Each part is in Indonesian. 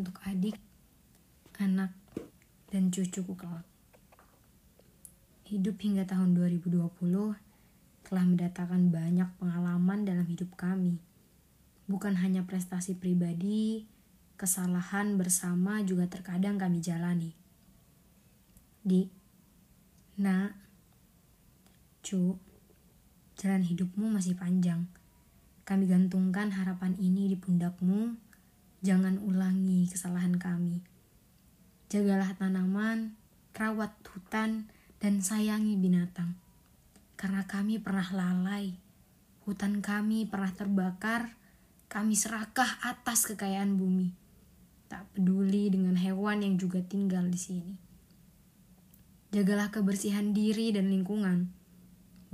untuk adik, anak, dan cucuku kelak. Hidup hingga tahun 2020 telah mendatangkan banyak pengalaman dalam hidup kami. Bukan hanya prestasi pribadi, kesalahan bersama juga terkadang kami jalani. Di, nak, cu, jalan hidupmu masih panjang. Kami gantungkan harapan ini di pundakmu Jangan ulangi kesalahan kami. Jagalah tanaman, rawat hutan, dan sayangi binatang. Karena kami pernah lalai, hutan kami pernah terbakar, kami serakah atas kekayaan bumi. Tak peduli dengan hewan yang juga tinggal di sini. Jagalah kebersihan diri dan lingkungan.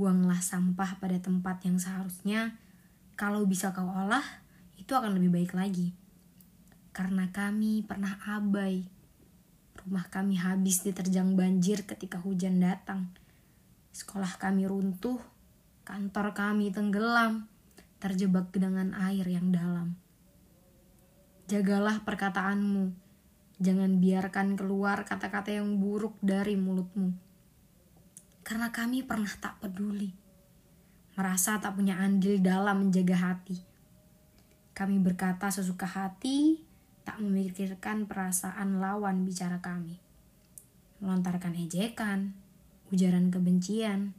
Buanglah sampah pada tempat yang seharusnya. Kalau bisa kau olah, itu akan lebih baik lagi. Karena kami pernah abai. Rumah kami habis diterjang banjir ketika hujan datang Sekolah kami runtuh, kantor kami tenggelam, terjebak genangan air yang dalam. Jagalah perkataanmu, jangan biarkan keluar kata-kata yang buruk dari mulutmu. Karena kami pernah tak peduli, merasa tak punya andil dalam menjaga hati. Kami berkata sesuka hati, tak memikirkan perasaan lawan bicara kami. Melontarkan ejekan, ujaran kebencian,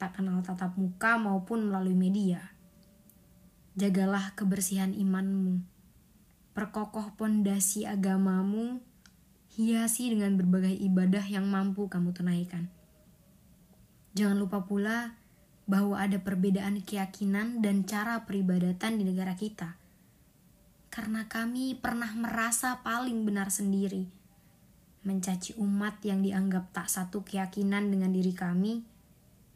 tak kenal tatap muka maupun melalui media. Jagalah kebersihan imanmu, perkokoh pondasi agamamu, hiasi dengan berbagai ibadah yang mampu kamu tunaikan. Jangan lupa pula bahwa ada perbedaan keyakinan dan cara peribadatan di negara kita. Karena kami pernah merasa paling benar sendiri mencaci umat yang dianggap tak satu keyakinan dengan diri kami,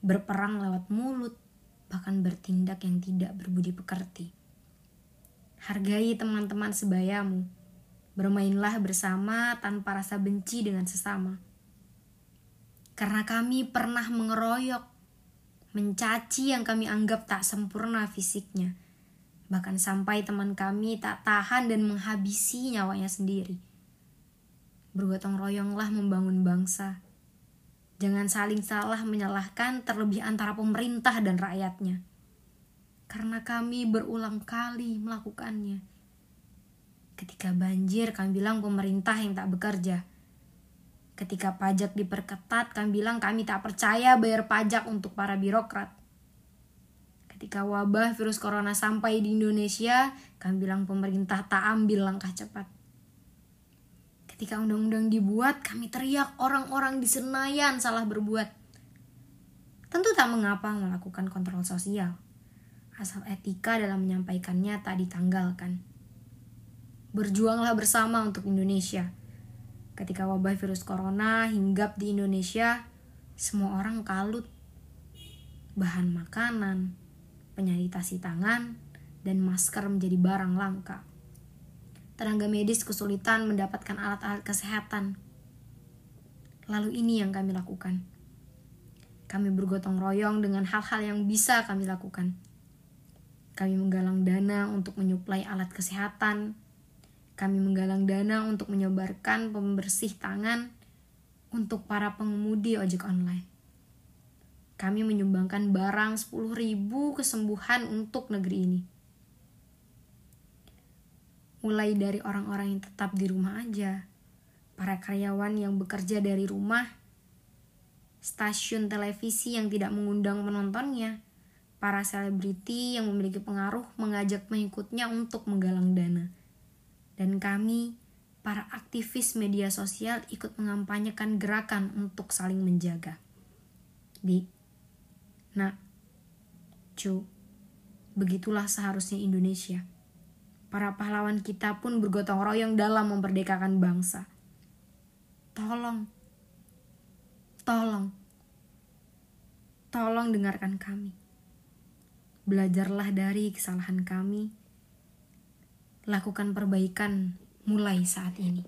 berperang lewat mulut, bahkan bertindak yang tidak berbudi pekerti. Hargai teman-teman sebayamu, bermainlah bersama tanpa rasa benci dengan sesama. Karena kami pernah mengeroyok, mencaci yang kami anggap tak sempurna fisiknya, bahkan sampai teman kami tak tahan dan menghabisi nyawanya sendiri bergotong royonglah membangun bangsa. Jangan saling salah menyalahkan terlebih antara pemerintah dan rakyatnya. Karena kami berulang kali melakukannya. Ketika banjir, kami bilang pemerintah yang tak bekerja. Ketika pajak diperketat, kami bilang kami tak percaya bayar pajak untuk para birokrat. Ketika wabah virus corona sampai di Indonesia, kami bilang pemerintah tak ambil langkah cepat. Ketika undang-undang dibuat, kami teriak orang-orang di Senayan salah berbuat. Tentu tak mengapa melakukan kontrol sosial, asal etika dalam menyampaikannya tak ditanggalkan. Berjuanglah bersama untuk Indonesia. Ketika wabah virus corona hinggap di Indonesia, semua orang kalut. Bahan makanan, penyalitasi tangan, dan masker menjadi barang langka tenaga medis kesulitan mendapatkan alat-alat kesehatan. Lalu ini yang kami lakukan. Kami bergotong royong dengan hal-hal yang bisa kami lakukan. Kami menggalang dana untuk menyuplai alat kesehatan. Kami menggalang dana untuk menyebarkan pembersih tangan untuk para pengemudi ojek online. Kami menyumbangkan barang 10.000 kesembuhan untuk negeri ini mulai dari orang-orang yang tetap di rumah aja, para karyawan yang bekerja dari rumah, stasiun televisi yang tidak mengundang penontonnya, para selebriti yang memiliki pengaruh mengajak pengikutnya untuk menggalang dana. Dan kami, para aktivis media sosial ikut mengampanyekan gerakan untuk saling menjaga. Di, nak, cu, begitulah seharusnya Indonesia para pahlawan kita pun bergotong royong dalam memerdekakan bangsa. Tolong, tolong, tolong dengarkan kami. Belajarlah dari kesalahan kami. Lakukan perbaikan mulai saat ini.